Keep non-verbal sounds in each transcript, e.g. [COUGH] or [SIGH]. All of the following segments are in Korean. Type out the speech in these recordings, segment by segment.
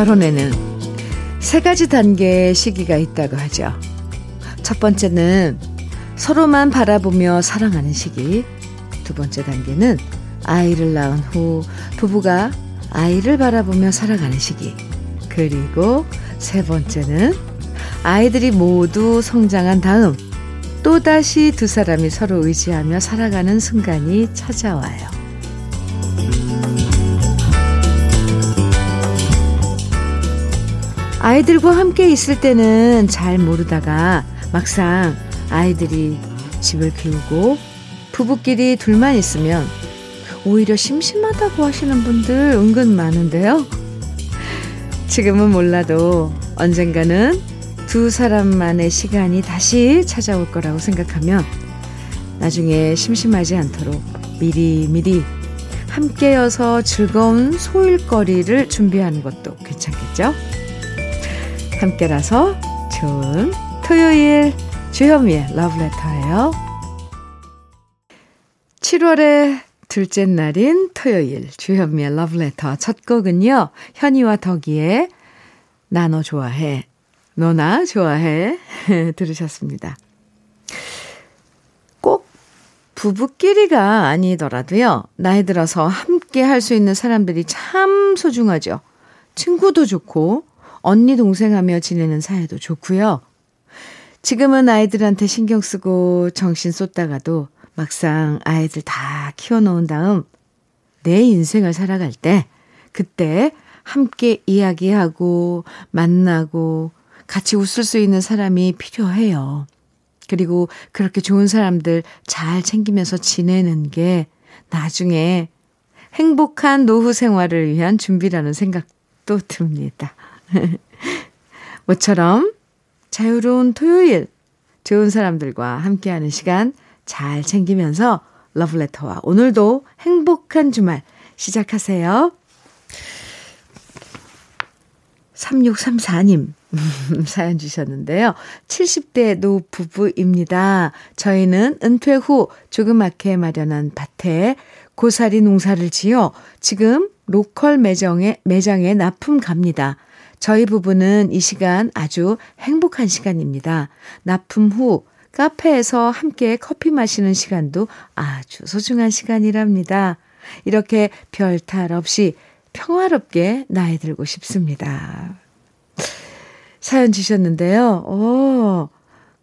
결혼에는 세 가지 단계의 시기가 있다고 하죠. 첫 번째는 서로만 바라보며 사랑하는 시기. 두 번째 단계는 아이를 낳은 후 부부가 아이를 바라보며 살아가는 시기. 그리고 세 번째는 아이들이 모두 성장한 다음 또다시 두 사람이 서로 의지하며 살아가는 순간이 찾아와요. 아이들과 함께 있을 때는 잘 모르다가 막상 아이들이 집을 키우고 부부끼리 둘만 있으면 오히려 심심하다고 하시는 분들 은근 많은데요. 지금은 몰라도 언젠가는 두 사람만의 시간이 다시 찾아올 거라고 생각하면 나중에 심심하지 않도록 미리 미리 함께여서 즐거운 소일거리를 준비하는 것도 괜찮겠죠? 함께라서 좋은 토요일 주현미의 러브레터예요. 7월의 둘째 날인 토요일 주현미의 러브레터 첫 곡은요. 현이와 덕이의 나너 좋아해 너나 좋아해 [LAUGHS] 들으셨습니다. 꼭 부부끼리가 아니더라도요. 나이 들어서 함께 할 수 있는 사람들이 참 소중하죠. 친구도 좋고 언니 동생 하며 지내는 사이도 좋고요. 지금은 아이들한테 신경 쓰고 정신 쏟다가도 막상 아이들 다 키워놓은 다음 내 인생을 살아갈 때 그때 함께 이야기하고 만나고 같이 웃을 수 있는 사람이 필요해요. 그리고 그렇게 좋은 사람들 잘 챙기면서 지내는 게 나중에 행복한 노후 생활을 위한 준비라는 생각도 듭니다. [LAUGHS] 모처럼 자유로운 토요일, 좋은 사람들과 함께하는 시간 잘 챙기면서 러브레터와 오늘도 행복한 주말 시작하세요. 3634님 [LAUGHS] 사연 주셨는데요. 70대 노 부부입니다. 저희는 은퇴 후 조그맣게 마련한 밭에 고사리 농사를 지어 지금 로컬 매장에, 매장에 납품 갑니다. 저희 부부는 이 시간 아주 행복한 시간입니다. 납품 후 카페에서 함께 커피 마시는 시간도 아주 소중한 시간이랍니다. 이렇게 별 탈 없이 평화롭게 나이 들고 싶습니다. 사연 주셨는데요. 오,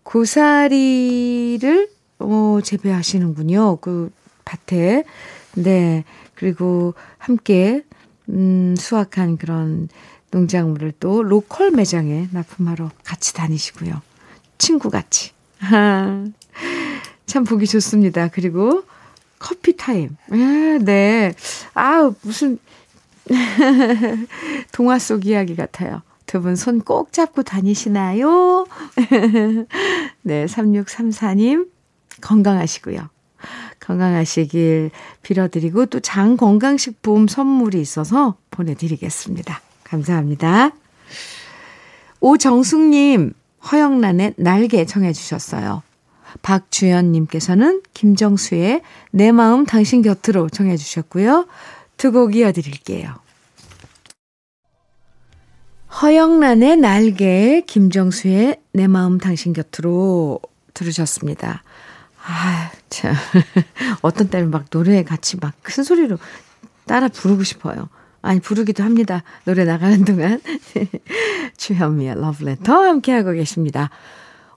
고사리를, 어, 재배하시는군요. 그 밭에. 네. 그리고 함께, 음, 수확한 그런 농작물을 또 로컬 매장에 납품하러 같이 다니시고요. 친구같이. [LAUGHS] 참 보기 좋습니다. 그리고 커피 타임. 아, 네. 아, 무슨 [LAUGHS] 동화 속 이야기 같아요. 두 분 손 꼭 잡고 다니시나요? [LAUGHS] 네, 3634님 건강하시고요. 건강하시길 빌어드리고 또 장 건강식품 선물이 있어서 보내드리겠습니다. 감사합니다. 오정숙님, 허영란의 날개 청해주셨어요. 박주연님께서는 김정수의 내 마음 당신 곁으로 청해주셨고요. 두 곡 이어드릴게요. 허영란의 날개, 김정수의 내 마음 당신 곁으로 들으셨습니다. 아, 참. [LAUGHS] 어떤 때는 막 노래에 같이 막 큰 소리로 따라 부르고 싶어요. 아니, 부르기도 합니다. 노래 나가는 동안. [LAUGHS] 주현미의 러브레터 함께하고 계십니다.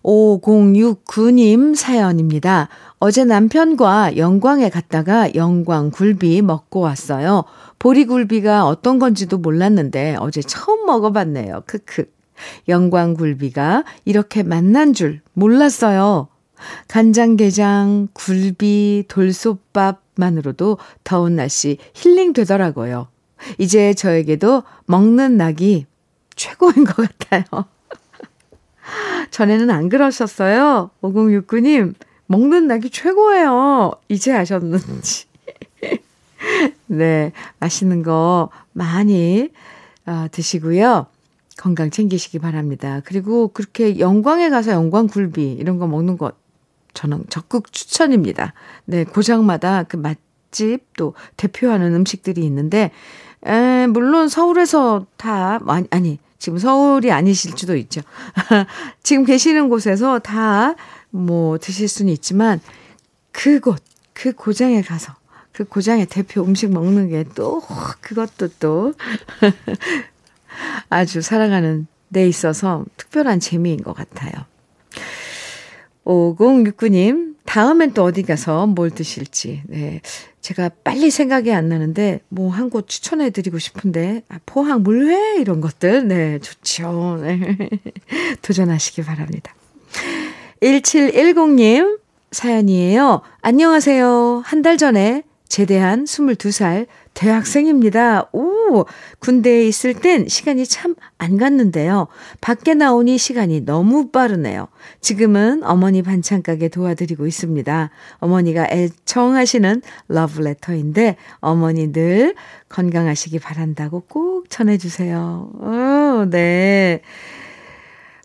5069님 사연입니다. 어제 남편과 영광에 갔다가 영광 굴비 먹고 왔어요. 보리굴비가 어떤 건지도 몰랐는데 어제 처음 먹어봤네요. 크크. 영광 굴비가 이렇게 맛난 줄 몰랐어요. 간장게장, 굴비, 돌솥밥만으로도 더운 날씨 힐링 되더라고요. 이제 저에게도 먹는 낙이 최고인 것 같아요. [LAUGHS] 전에는 안 그러셨어요? 5069님, 먹는 낙이 최고예요. 이제 아셨는지. [LAUGHS] 네, 맛있는 거 많이 어, 드시고요. 건강 챙기시기 바랍니다. 그리고 그렇게 영광에 가서 영광 굴비 이런 거 먹는 거 저는 적극 추천입니다. 네, 고장마다 그 맛집 또 대표하는 음식들이 있는데 에, 물론 서울에서 다, 아니, 아니, 지금 서울이 아니실 수도 있죠. [LAUGHS] 지금 계시는 곳에서 다 뭐 드실 수는 있지만 그곳, 그 고장에 가서 그 고장의 대표 음식 먹는 게 또 그것도 또 [LAUGHS] 아주 살아가는 데 있어서 특별한 재미인 것 같아요. 5069님, 다음엔 또 어디 가서 뭘 드실지. 네. 제가 빨리 생각이 안 나는데, 뭐, 한 곳 추천해 드리고 싶은데, 아, 포항 물회 이런 것들, 네, 좋죠. 네. [LAUGHS] 도전하시기 바랍니다. 1710님, 사연이에요. 안녕하세요. 한 달 전에 제대한 22살 대학생입니다. 오, 군대에 있을 땐 시간이 참 안 갔는데요. 밖에 나오니 시간이 너무 빠르네요. 지금은 어머니 반찬 가게 도와드리고 있습니다. 어머니가 애청하시는 러브레터인데 어머니 늘 건강하시기 바란다고 꼭 전해주세요. 오, 네.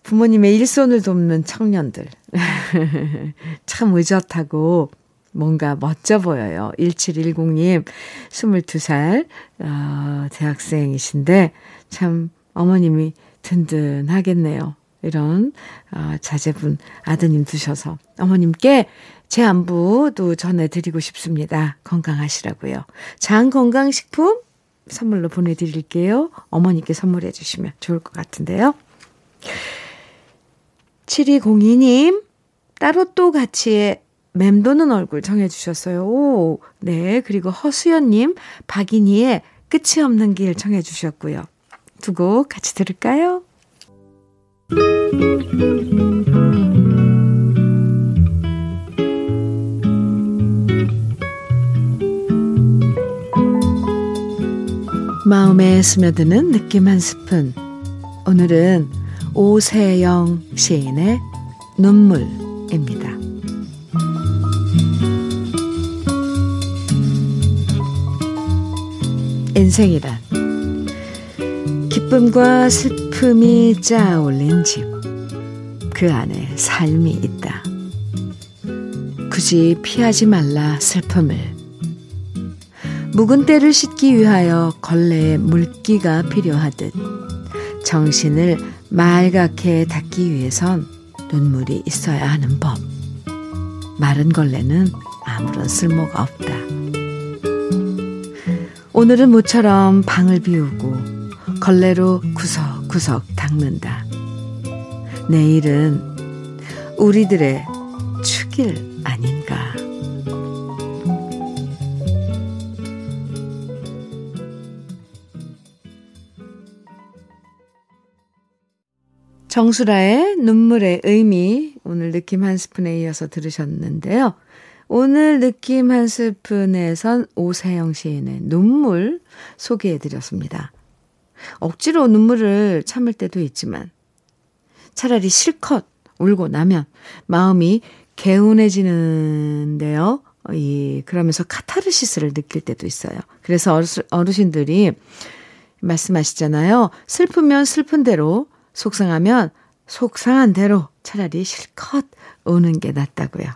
부모님의 일손을 돕는 청년들. [LAUGHS] 참 의젓하고 뭔가 멋져 보여요. 1710님, 22살, 어, 대학생이신데, 참, 어머님이 든든하겠네요. 이런, 어, 자제분, 아드님 두셔서. 어머님께 제 안부도 전해드리고 싶습니다. 건강하시라고요. 장건강식품 선물로 보내드릴게요. 어머니께 선물해 주시면 좋을 것 같은데요. 7202님, 따로 또 같이의 맴도는 얼굴 정해주셨어요. 오, 네. 그리고 허수연님, 박인희의 끝이 없는 길 정해주셨고요. 두 곡 같이 들을까요? 마음에 스며드는 느낌 한 스푼. 오늘은 오세영 시인의 눈물입니다. 인생이란 기쁨과 슬픔이 짜올린 집. 그 안에 삶이 있다. 굳이 피하지 말라 슬픔을. 묵은 때를 씻기 위하여 걸레에 물기가 필요하듯 정신을 맑게 닦기 위해선 눈물이 있어야 하는 법. 마른 걸레는 아무런 쓸모가 없다. 오늘은 모처럼 방을 비우고 걸레로 구석구석 닦는다. 내일은 우리들의 축일 아닌가. 정수라의 눈물의 의미 오늘 느낌 한 스푼에 이어서 들으셨는데요. 오늘 느낌 한 스푼에선 오세영 시인의 눈물 소개해 드렸습니다. 억지로 눈물을 참을 때도 있지만 차라리 실컷 울고 나면 마음이 개운해지는데요. 이, 그러면서 카타르시스를 느낄 때도 있어요. 그래서 어르신들이 말씀하시잖아요. 슬프면 슬픈 대로, 속상하면 속상한 대로 차라리 실컷 우는 게 낫다고요.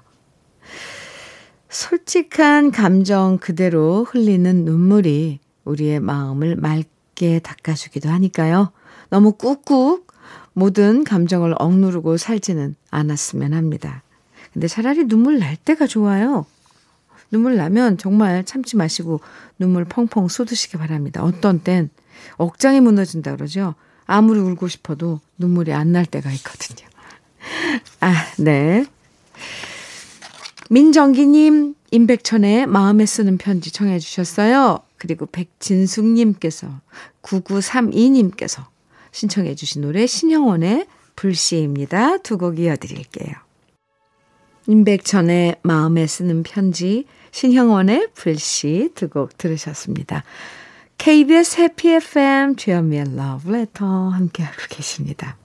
솔직한 감정 그대로 흘리는 눈물이 우리의 마음을 맑게 닦아주기도 하니까요. 너무 꾹꾹 모든 감정을 억누르고 살지는 않았으면 합니다. 근데 차라리 눈물 날 때가 좋아요. 눈물 나면 정말 참지 마시고 눈물 펑펑 쏟으시기 바랍니다. 어떤 땐 억장이 무너진다 그러죠. 아무리 울고 싶어도 눈물이 안 날 때가 있거든요. [LAUGHS] 아, 네. 민정기님, 임백천의 마음에 쓰는 편지 청해 주셨어요. 그리고 백진숙님께서 9932님께서 신청해 주신 노래 신영원의 불시입니다. 두 곡 이어드릴게요. 임백천의 마음에 쓰는 편지, 신형원의 불시 두 곡 들으셨습니다. KBS 해피 FM 주현미의 러브레터 함께하고 계십니다.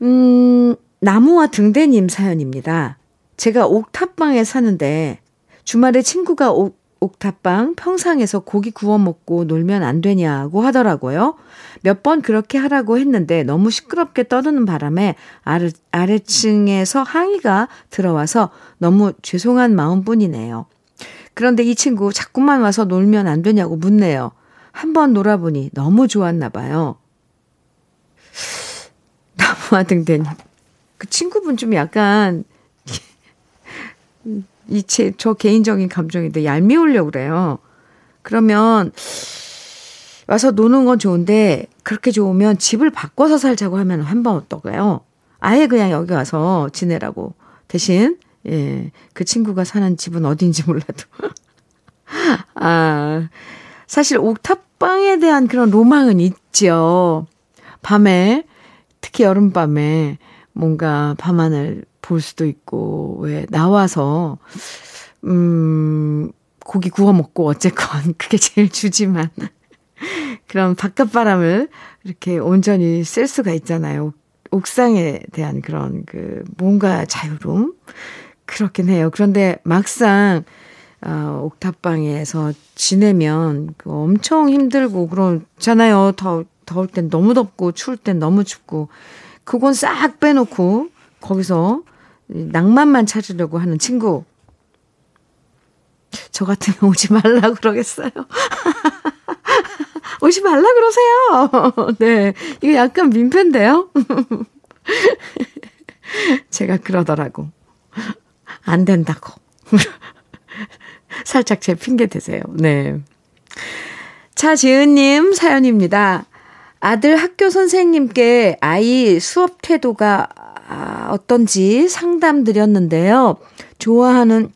음, 나무와 등대님 사연입니다. 제가 옥탑방에 사는데 주말에 친구가 옥, 옥탑방 평상에서 고기 구워 먹고 놀면 안 되냐고 하더라고요. 몇 번 그렇게 하라고 했는데 너무 시끄럽게 떠드는 바람에 아래, 아래층에서 항의가 들어와서 너무 죄송한 마음뿐이네요. 그런데 이 친구 자꾸만 와서 놀면 안 되냐고 묻네요. 한번 놀아보니 너무 좋았나 봐요. [LAUGHS] 나무와 등대님. 그 친구분 좀 약간, 이, 제, 저 개인적인 감정인데 얄미우려고 그래요. 그러면, 와서 노는 건 좋은데, 그렇게 좋으면 집을 바꿔서 살자고 하면 한번 어떨까요? 아예 그냥 여기 와서 지내라고. 대신, 예, 그 친구가 사는 집은 어딘지 몰라도. [LAUGHS] 아, 사실 옥탑방에 대한 그런 로망은 있죠. 밤에, 특히 여름밤에 뭔가 밤하늘 볼 수도 있고, 왜, 나와서, 음, 고기 구워 먹고 어쨌건 [LAUGHS] 그게 제일 주지만. [LAUGHS] 그런 바깥바람을 이렇게 온전히 쓸 수가 있잖아요. 옥상에 대한 그런 그 뭔가 자유로움? 그렇긴 해요. 그런데 막상 어, 옥탑방에서 지내면 그 엄청 힘들고 그렇잖아요. 더, 더울 땐 너무 덥고 추울 땐 너무 춥고 그건 싹 빼놓고 거기서 낭만만 찾으려고 하는 친구. 저 같으면 오지 말라 그러겠어요. [LAUGHS] 오지 말라 그러세요. [LAUGHS] 네. 이거 약간 민폐인데요? [LAUGHS] 제가 그러더라고. 안 된다고. 살짝 제 핑계 대세요. 네. 차지은님 사연입니다. 아들 학교 선생님께 아이 수업 태도가 아, 어떤지 상담 드렸는데요. 좋아하는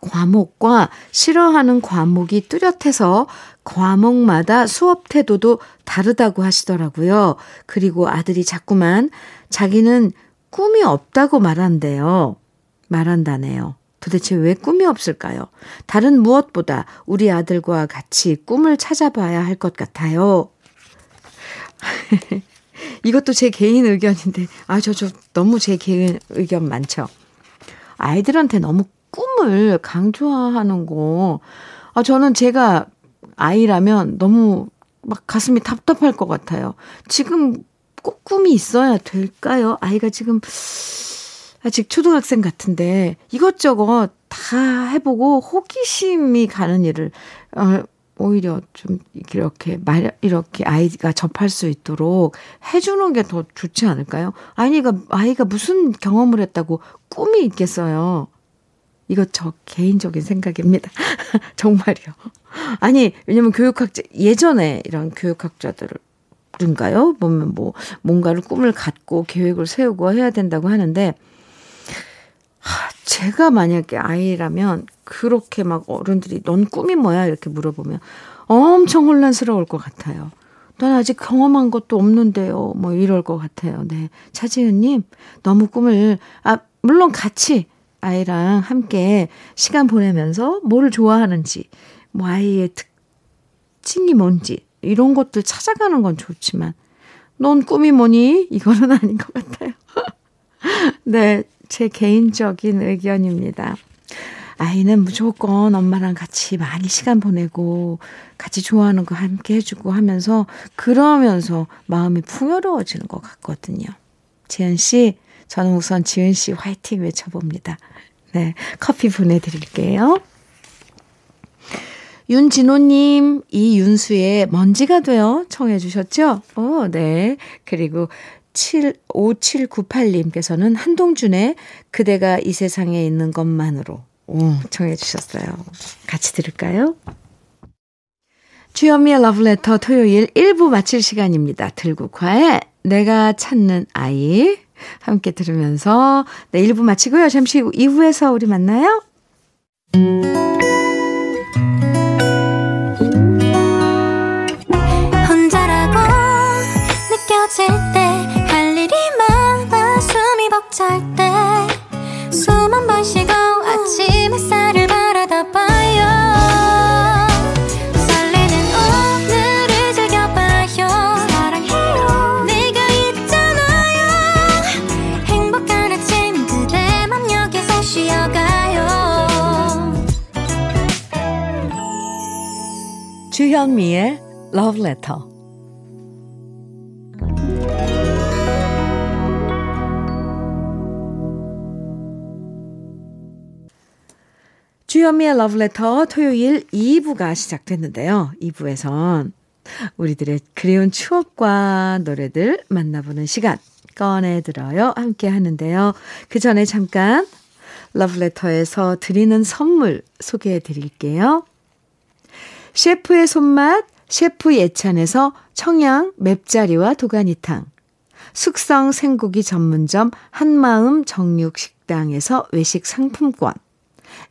과목과 싫어하는 과목이 뚜렷해서 과목마다 수업 태도도 다르다고 하시더라고요. 그리고 아들이 자꾸만 자기는 꿈이 없다고 말한대요. 말한다네요. 도대체 왜 꿈이 없을까요? 다른 무엇보다 우리 아들과 같이 꿈을 찾아봐야 할 것 같아요. [LAUGHS] 이것도 제 개인 의견인데, 아, 저, 저, 너무 제 개인 의견 많죠? 아이들한테 너무 꿈을 강조하는 거, 아, 저는 제가 아이라면 너무 막 가슴이 답답할 것 같아요. 지금 꼭 꿈이 있어야 될까요? 아이가 지금 아직 초등학생 같은데 이것저것 다 해보고 호기심이 가는 일을 어, 오히려 좀 이렇게 말 이렇게 아이가 접할 수 있도록 해주는 게 더 좋지 않을까요? 아이가 아이가 무슨 경험을 했다고 꿈이 있겠어요. 이거 저 개인적인 생각입니다. [LAUGHS] 정말이요. 아니, 왜냐면 교육학자, 예전에 이런 교육학자들인가요? 보면 뭐, 뭔가를 꿈을 갖고 계획을 세우고 해야 된다고 하는데, 하, 제가 만약에 아이라면 그렇게 막 어른들이 넌 꿈이 뭐야? 이렇게 물어보면 엄청 혼란스러울 것 같아요. 난 아직 경험한 것도 없는데요. 뭐 이럴 것 같아요. 네. 차지은님, 너무 꿈을, 아, 물론 같이 아이랑 함께 시간 보내면서 뭐를 좋아하는지, 뭐 아이의 특징이 뭔지, 이런 것들 찾아가는 건 좋지만, 넌 꿈이 뭐니? 이거는 [LAUGHS] 아닌 것 같아요. [LAUGHS] 네, 제 개인적인 의견입니다. 아이는 무조건 엄마랑 같이 많이 시간 보내고 같이 좋아하는 거 함께 해주고 하면서 그러면서 마음이 풍요로워지는 것 같거든요. 지은 씨, 저는 우선 지은 씨 화이팅 외쳐봅니다. 네, 커피 보내드릴게요. 윤진호님, 이윤수의 먼지가 되어 청해 주셨죠? 어, 네. 그리고 7, 5798님께서는 한동준의 그대가 이 세상에 있는 것만으로 오, 청해주셨어요. 같이 들을까요? 주현미의 러브레터 토요일 1부 마칠 시간입니다. 들국화의 내가 찾는 아이 함께 들으면서 네, 1부 마치고요. 잠시 후 2부에서 우리 만나요. 혼자라고 느껴질 때 벅찰 때숨한번 쉬고 주현미의 Love Letter. 주현미의 러브레터 토요일 2부가 시작됐는데요. 2부에선 우리들의 그리운 추억과 노래들 만나보는 시간 꺼내들어요. 함께 하는데요. 그 전에 잠깐 러브레터에서 드리는 선물 소개해 드릴게요. 셰프의 손맛, 셰프 예찬에서 청양 맵자리와 도가니탕. 숙성 생고기 전문점 한마음 정육식당에서 외식 상품권.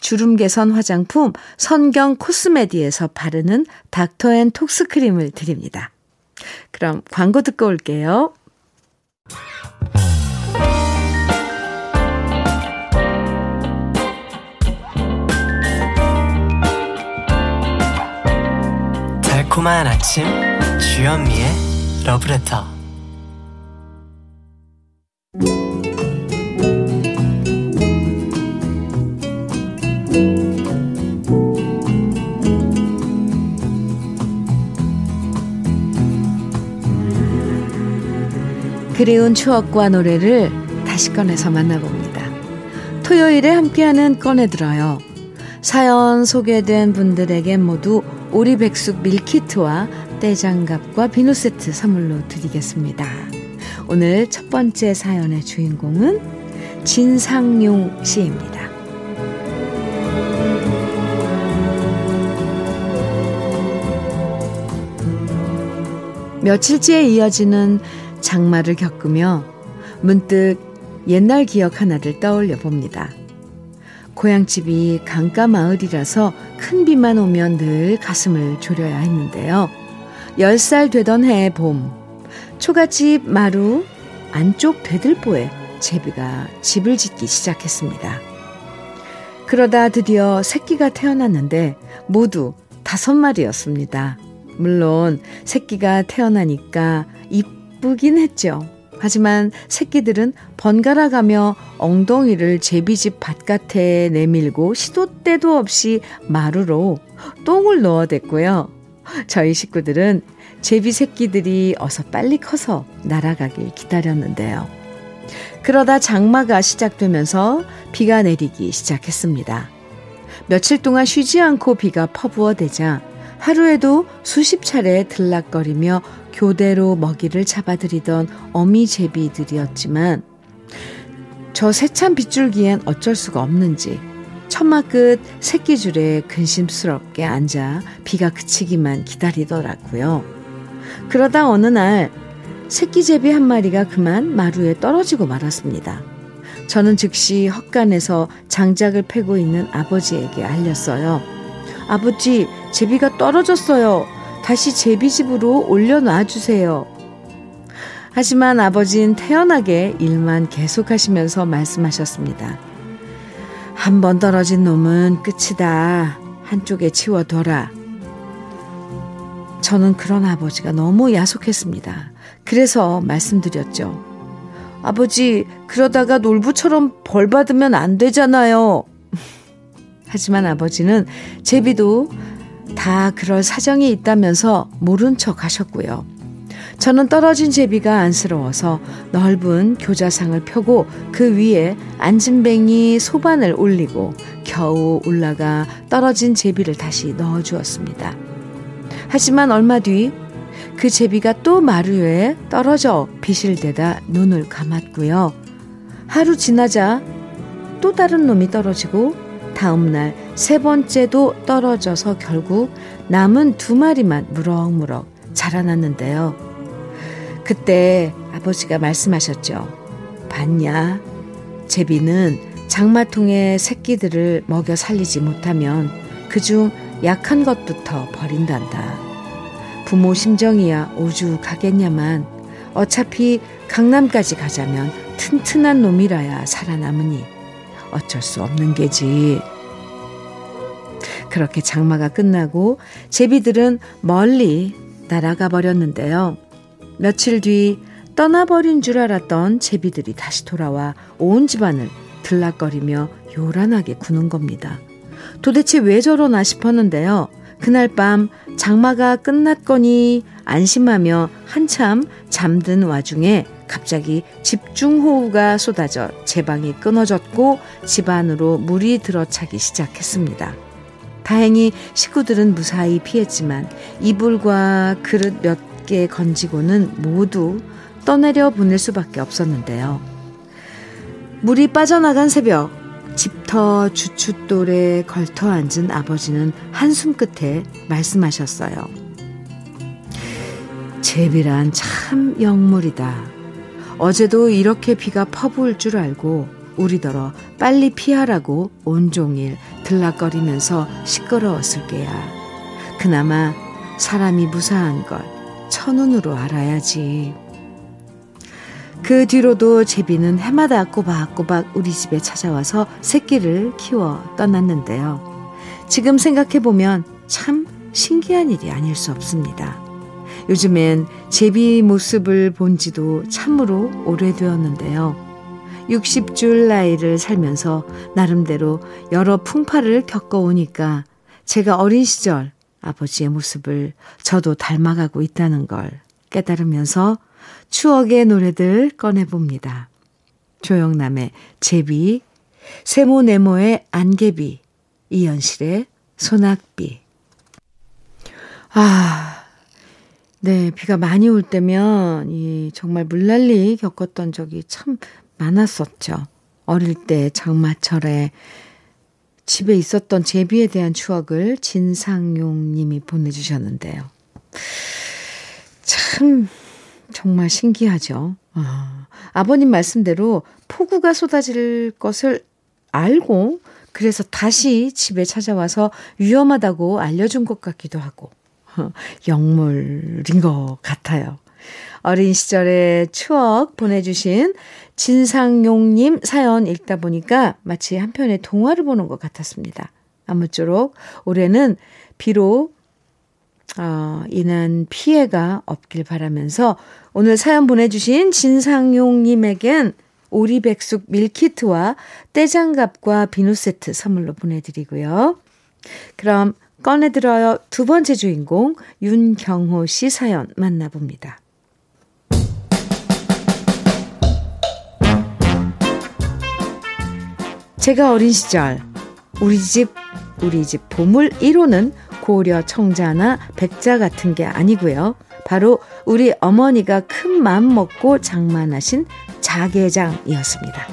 주름 개선 화장품 선경 코스메디에서 바르는 닥터앤톡스 크림을 드립니다. 그럼 광고 듣고 올게요. 달콤한 아침 주현미의 러브레터 그리운 추억과 노래를 다시 꺼내서 만나봅니다. 토요일에 함께하는 꺼내들어요. 사연 소개된 분들에게 모두 오리백숙 밀키트와 떼장갑과 비누 세트 선물로 드리겠습니다. 오늘 첫 번째 사연의 주인공은 진상용 씨입니다. 며칠째 이어지는 장마를 겪으며 문득 옛날 기억 하나를 떠올려 봅니다. 고향집이 강가 마을이라서 큰 비만 오면 늘 가슴을 졸여야 했는데요. 10살 되던 해의 봄, 초가집 마루 안쪽 되들보에 제비가 집을 짓기 시작했습니다. 그러다 드디어 새끼가 태어났는데 모두 다섯 마리였습니다. 물론 새끼가 태어나니까 이쁘긴 했죠. 하지만 새끼들은 번갈아 가며 엉덩이를 제비집 바깥에 내밀고 시도 때도 없이 마루로 똥을 넣어댔고요. 저희 식구들은 제비 새끼들이 어서 빨리 커서 날아가길 기다렸는데요. 그러다 장마가 시작되면서 비가 내리기 시작했습니다. 며칠 동안 쉬지 않고 비가 퍼부어대자 하루에도 수십 차례 들락거리며 교대로 먹이를 잡아들이던 어미 제비들이었지만 저 세찬 빗줄기엔 어쩔 수가 없는지 천마 끝 새끼줄에 근심스럽게 앉아 비가 그치기만 기다리더라고요. 그러다 어느 날 새끼제비 한 마리가 그만 마루에 떨어지고 말았습니다. 저는 즉시 헛간에서 장작을 패고 있는 아버지에게 알렸어요. 아버지, 제비가 떨어졌어요. 다시 제비집으로 올려놔 주세요. 하지만 아버지는 태연하게 일만 계속하시면서 말씀하셨습니다. 한 번 떨어진 놈은 끝이다. 한쪽에 치워둬라. 저는 그런 아버지가 너무 야속했습니다. 그래서 말씀드렸죠. 아버지, 그러다가 놀부처럼 벌 받으면 안 되잖아요. [LAUGHS] 하지만 아버지는 제비도 다 그럴 사정이 있다면서 모른 척 하셨고요. 저는 떨어진 제비가 안쓰러워서 넓은 교자상을 펴고 그 위에 안진뱅이 소반을 올리고 겨우 올라가 떨어진 제비를 다시 넣어 주었습니다. 하지만 얼마 뒤 그 제비가 또 마루에 떨어져 비실대다 눈을 감았고요. 하루 지나자 또 다른 놈이 떨어지고 다음날 세 번째도 떨어져서 결국 남은 두 마리만 무럭무럭 자라났는데요. 그때 아버지가 말씀하셨죠. 봤냐? 제비는 장마통의 새끼들을 먹여 살리지 못하면 그중 약한 것부터 버린단다. 부모 심정이야 오죽하겠냐만 어차피 강남까지 가자면 튼튼한 놈이라야 살아남으니 어쩔 수 없는 게지. 그렇게 장마가 끝나고 제비들은 멀리 날아가 버렸는데요. 며칠 뒤 떠나버린 줄 알았던 제비들이 다시 돌아와 온 집안을 들락거리며 요란하게 구는 겁니다. 도대체 왜 저러나 싶었는데요. 그날 밤 장마가 끝났거니 안심하며 한참 잠든 와중에 갑자기 집중호우가 쏟아져 제 방이 끊어졌고 집안으로 물이 들어차기 시작했습니다. 다행히 식구들은 무사히 피했지만 이불과 그릇 몇 개 건지고는 모두 떠내려 보낼 수밖에 없었는데요. 물이 빠져나간 새벽 집터 주춧돌에 걸터 앉은 아버지는 한숨 끝에 말씀하셨어요. 제비란 참 영물이다. 어제도 이렇게 비가 퍼부을 줄 알고 우리더러 빨리 피하라고 온종일 들락거리면서 시끄러웠을 게야. 그나마 사람이 무사한 걸 천운으로 알아야지. 그 뒤로도 제비는 해마다 꼬박꼬박 우리 집에 찾아와서 새끼를 키워 떠났는데요. 지금 생각해보면 참 신기한 일이 아닐 수 없습니다. 요즘엔 제비 모습을 본 지도 참으로 오래되었는데요. 60줄 나이를 살면서 나름대로 여러 풍파를 겪어오니까 제가 어린 시절 아버지의 모습을 저도 닮아가고 있다는 걸 깨달으면서 추억의 노래들 꺼내봅니다. 조영남의 제비, 세모네모의 안개비, 이현실의 소낙비. 아, 네, 비가 많이 올 때면 이 정말 물난리 겪었던 적이 참 많았었죠. 어릴 때 장마철에 집에 있었던 제비에 대한 추억을 진상용 님이 보내주셨는데요. 참, 정말 신기하죠. 아, 아버님 말씀대로 폭우가 쏟아질 것을 알고 그래서 다시 집에 찾아와서 위험하다고 알려준 것 같기도 하고. 영물인 것 같아요. 어린 시절의 추억 보내주신 진상용님 사연 읽다 보니까 마치 한 편의 동화를 보는 것 같았습니다. 아무쪼록 올해는 비록 어, 인한 피해가 없길 바라면서 오늘 사연 보내주신 진상용님에겐 오리백숙 밀키트와 떼장갑과 비누 세트 선물로 보내드리고요. 그럼 꺼내들어요. 두 번째 주인공 윤경호 씨 사연 만나봅니다. 제가 어린 시절 우리 집 우리 집 보물 1호는 고려 청자나 백자 같은 게 아니고요. 바로 우리 어머니가 큰 맘 먹고 장만하신 자개장이었습니다.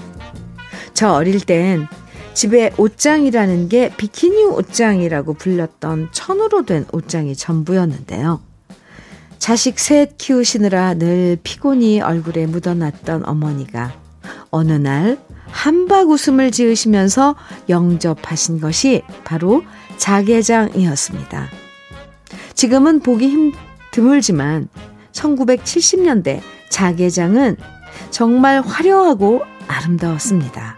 저 어릴 땐 집에 옷장이라는 게 비키니 옷장이라고 불렸던 천으로 된 옷장이 전부였는데요. 자식 셋 키우시느라 늘 피곤이 얼굴에 묻어났던 어머니가 어느 날 한박 웃음을 지으시면서 영접하신 것이 바로 자개장이었습니다. 지금은 보기 힘 드물지만 1970년대 자개장은 정말 화려하고 아름다웠습니다.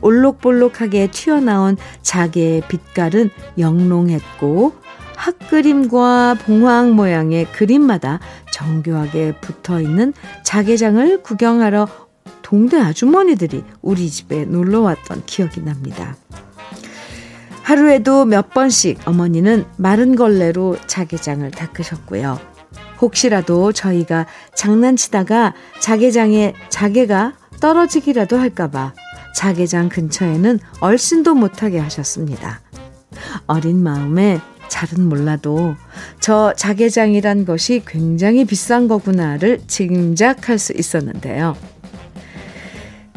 올록볼록하게 튀어나온 자개의 빛깔은 영롱했고 핫그림과 봉황 모양의 그림마다 정교하게 붙어 있는 자개장을 구경하러 동네 아주머니들이 우리 집에 놀러 왔던 기억이 납니다. 하루에도 몇 번씩 어머니는 마른 걸레로 자개장을 닦으셨고요. 혹시라도 저희가 장난치다가 자개장에 자개가 떨어지기라도 할까봐 자개장 근처에는 얼씬도 못하게 하셨습니다. 어린 마음에 잘은 몰라도 저 자개장이란 것이 굉장히 비싼 거구나를 짐작할 수 있었는데요.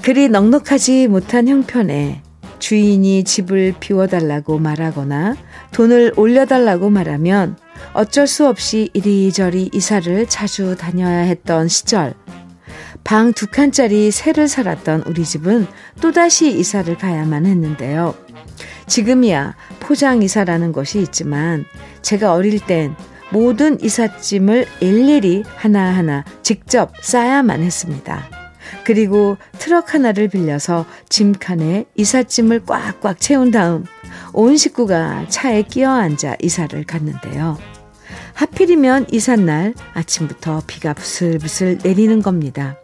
그리 넉넉하지 못한 형편에 주인이 집을 비워달라고 말하거나 돈을 올려달라고 말하면 어쩔 수 없이 이리저리 이사를 자주 다녀야 했던 시절. 방 두 칸짜리 새를 살았던 우리 집은 또다시 이사를 가야만 했는데요. 지금이야 포장 이사라는 것이 있지만 제가 어릴 땐 모든 이삿짐을 일일이 하나하나 직접 싸야만 했습니다. 그리고 트럭 하나를 빌려서 짐칸에 이삿짐을 꽉꽉 채운 다음 온 식구가 차에 끼어 앉아 이사를 갔는데요. 하필이면 이삿날 아침부터 비가 부슬부슬 내리는 겁니다.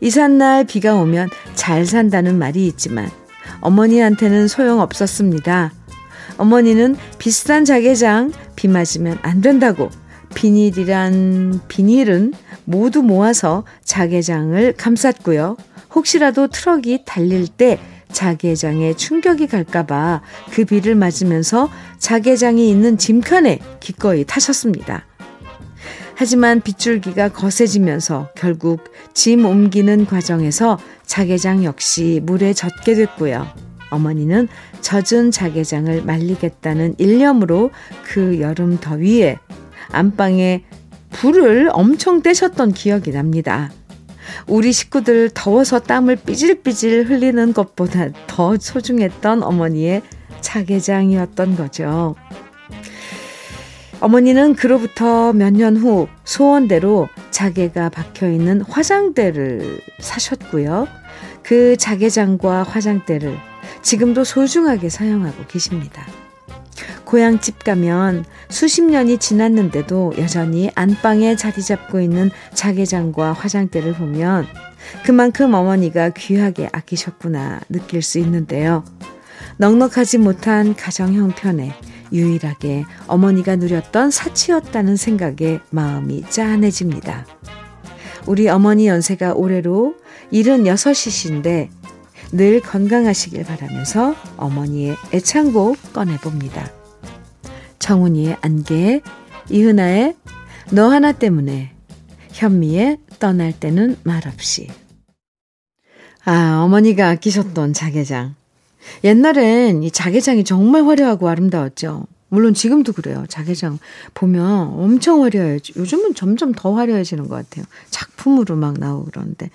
이삿날 비가 오면 잘 산다는 말이 있지만 어머니한테는 소용 없었습니다. 어머니는 비싼 자개장 비 맞으면 안 된다고 비닐이란 비닐은 모두 모아서 자개장을 감쌌고요. 혹시라도 트럭이 달릴 때 자개장에 충격이 갈까봐 그 비를 맞으면서 자개장이 있는 짐칸에 기꺼이 타셨습니다. 하지만 빗줄기가 거세지면서 결국 짐 옮기는 과정에서 자개장 역시 물에 젖게 됐고요. 어머니는 젖은 자개장을 말리겠다는 일념으로 그 여름 더위에 안방에 불을 엄청 떼셨던 기억이 납니다. 우리 식구들 더워서 땀을 삐질삐질 흘리는 것보다 더 소중했던 어머니의 자개장이었던 거죠. 어머니는 그로부터 몇 년 후 소원대로 자개가 박혀 있는 화장대를 사셨고요. 그 자개장과 화장대를 지금도 소중하게 사용하고 계십니다. 고향집 가면 수십 년이 지났는데도 여전히 안방에 자리 잡고 있는 자개장과 화장대를 보면 그만큼 어머니가 귀하게 아끼셨구나 느낄 수 있는데요. 넉넉하지 못한 가정 형편에 유일하게 어머니가 누렸던 사치였다는 생각에 마음이 짠해집니다. 우리 어머니 연세가 올해로 76이신데 늘 건강하시길 바라면서 어머니의 애창곡 꺼내봅니다. 정훈이의 안개, 이은아의 너 하나 때문에, 현미의 떠날 때는 말없이. 아, 어머니가 아끼셨던 자개장. 옛날엔 이 자개장이 정말 화려하고 아름다웠죠. 물론 지금도 그래요. 자개장 보면 엄청 화려해요. 요즘은 점점 더 화려해지는 것 같아요. 작품으로 막 나오고 그러는데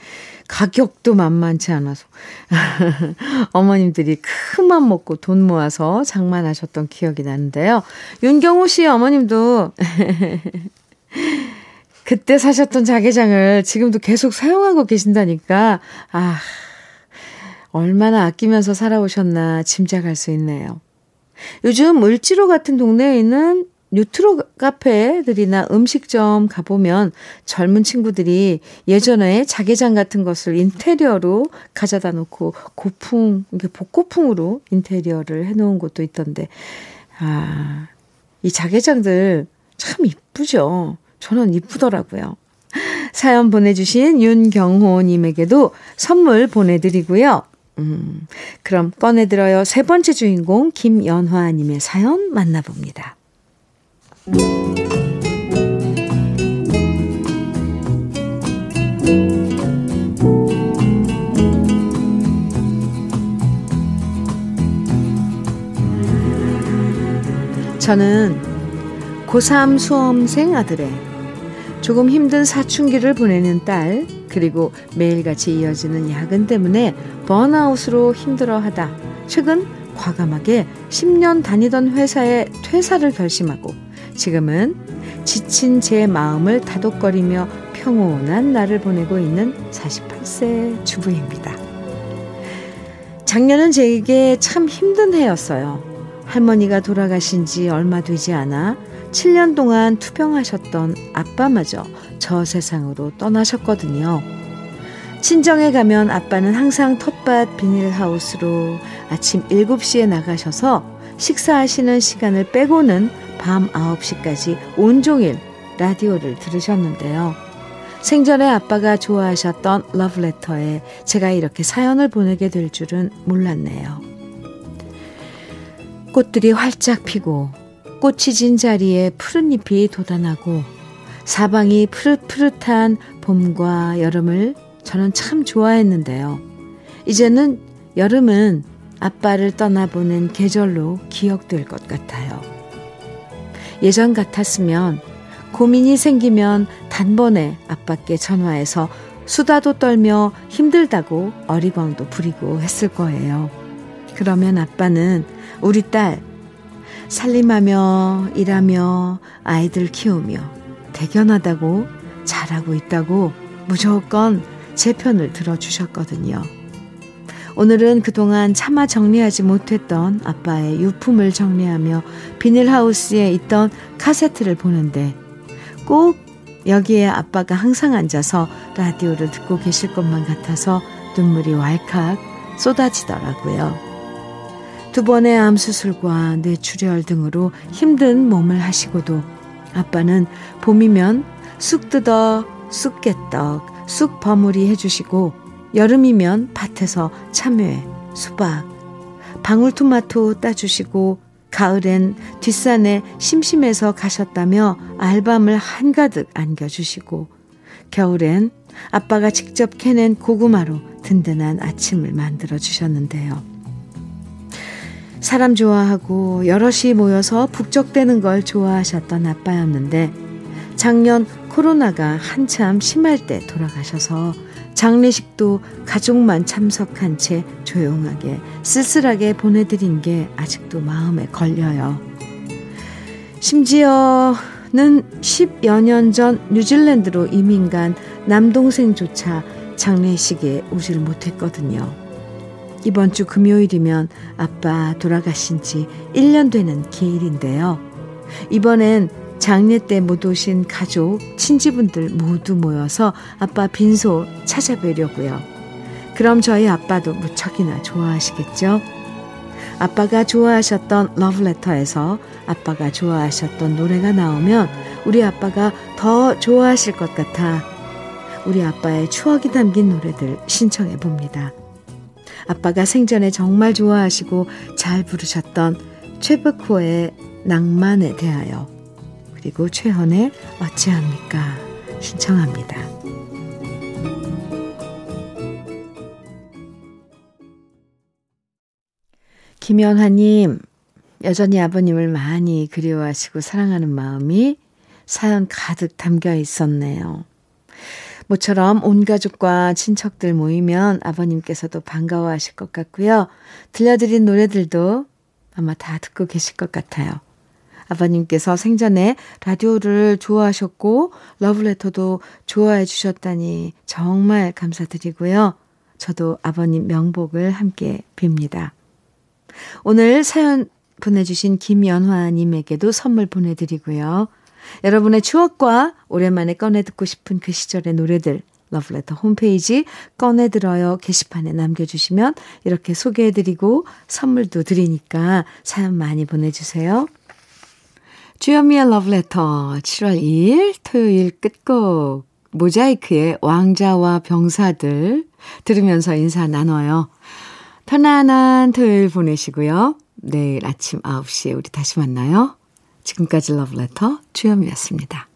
가격도 만만치 않아서 [LAUGHS] 어머님들이 큰 맘 먹고 돈 모아서 장만하셨던 기억이 나는데요. 윤경호 씨 어머님도 [LAUGHS] 그때 사셨던 자개장을 지금도 계속 사용하고 계신다니까 아 얼마나 아끼면서 살아오셨나 짐작할 수 있네요. 요즘 을지로 같은 동네에 있는 뉴트로 카페들이나 음식점 가보면 젊은 친구들이 예전에 자개장 같은 것을 인테리어로 가져다 놓고 고풍, 이게 복고풍으로 인테리어를 해놓은 곳도 있던데, 아, 이 자개장들 참 이쁘죠? 저는 이쁘더라고요. 사연 보내주신 윤경호님에게도 선물 보내드리고요. 음, 그럼 꺼내들어요. 세 번째 주인공 김연화님의 사연 만나봅니다. 저는 고3 수험생 아들의 조금 힘든 사춘기를 보내는 딸, 그리고 매일같이 이어지는 야근 때문에 번아웃으로 힘들어하다 최근 과감하게 10년 다니던 회사에 퇴사를 결심하고 지금은 지친 제 마음을 다독거리며 평온한 날을 보내고 있는 48세 주부입니다. 작년은 제게 참 힘든 해였어요. 할머니가 돌아가신 지 얼마 되지 않아 7년 동안 투병하셨던 아빠마저 저 세상으로 떠나셨거든요. 친정에 가면 아빠는 항상 텃밭 비닐하우스로 아침 7시에 나가셔서 식사하시는 시간을 빼고는 밤 9시까지 온종일 라디오를 들으셨는데요. 생전에 아빠가 좋아하셨던 러브레터에 제가 이렇게 사연을 보내게 될 줄은 몰랐네요. 꽃들이 활짝 피고 꽃이 진 자리에 푸른 잎이 돋아나고 사방이 푸릇푸릇한 봄과 여름을 저는 참 좋아했는데요. 이제는 여름은 아빠를 떠나보낸 계절로 기억될 것 같아요. 예전 같았으면 고민이 생기면 단번에 아빠께 전화해서 수다도 떨며 힘들다고 어리광도 부리고 했을 거예요. 그러면 아빠는 우리 딸 살림하며 일하며 아이들 키우며 대견하다고 잘하고 있다고 무조건 제 편을 들어주셨거든요. 오늘은 그동안 차마 정리하지 못했던 아빠의 유품을 정리하며 비닐하우스에 있던 카세트를 보는데 꼭 여기에 아빠가 항상 앉아서 라디오를 듣고 계실 것만 같아서 눈물이 왈칵 쏟아지더라고요. 두 번의 암 수술과 뇌출혈 등으로 힘든 몸을 하시고도 아빠는 봄이면 쑥 뜯어 쑥개떡, 쑥 버무리 해주시고 여름이면 밭에서 참외, 수박, 방울토마토 따주시고 가을엔 뒷산에 심심해서 가셨다며 알밤을 한가득 안겨주시고 겨울엔 아빠가 직접 캐낸 고구마로 든든한 아침을 만들어 주셨는데요. 사람 좋아하고 여럿이 모여서 북적대는 걸 좋아하셨던 아빠였는데 작년 코로나가 한참 심할 때 돌아가셔서 장례식도 가족만 참석한 채 조용하게 쓸쓸하게 보내드린 게 아직도 마음에 걸려요. 심지어는 10여 년 전 뉴질랜드로 이민 간 남동생조차 장례식에 오질 못했거든요. 이번 주 금요일이면 아빠 돌아가신 지 1년 되는 기일인데요. 이번엔 장례 때 못 오신 가족, 친지분들 모두 모여서 아빠 빈소 찾아뵈려고요. 그럼 저희 아빠도 무척이나 좋아하시겠죠? 아빠가 좋아하셨던 러브레터에서 아빠가 좋아하셨던 노래가 나오면 우리 아빠가 더 좋아하실 것 같아 우리 아빠의 추억이 담긴 노래들 신청해 봅니다. 아빠가 생전에 정말 좋아하시고 잘 부르셨던 최백호의 낭만에 대하여 그리고 최헌의 어찌합니까 신청합니다. 김연화님, 여전히 아버님을 많이 그리워하시고 사랑하는 마음이 사연 가득 담겨 있었네요. 모처럼 온 가족과 친척들 모이면 아버님께서도 반가워하실 것 같고요. 들려드린 노래들도 아마 다 듣고 계실 것 같아요. 아버님께서 생전에 라디오를 좋아하셨고 러브레터도 좋아해 주셨다니 정말 감사드리고요. 저도 아버님 명복을 함께 빕니다. 오늘 사연 보내주신 김연화님에게도 선물 보내드리고요. 여러분의 추억과 오랜만에 꺼내 듣고 싶은 그 시절의 노래들 러브레터 홈페이지 꺼내들어요 게시판에 남겨주시면 이렇게 소개해드리고 선물도 드리니까 사연 많이 보내주세요. 주현미의 러브레터 7월 2일 토요일 끝곡 모자이크의 왕자와 병사들 들으면서 인사 나눠요. 편안한 토요일 보내시고요. 내일 아침 9시에 우리 다시 만나요. 지금까지 러브레터 주현미였습니다.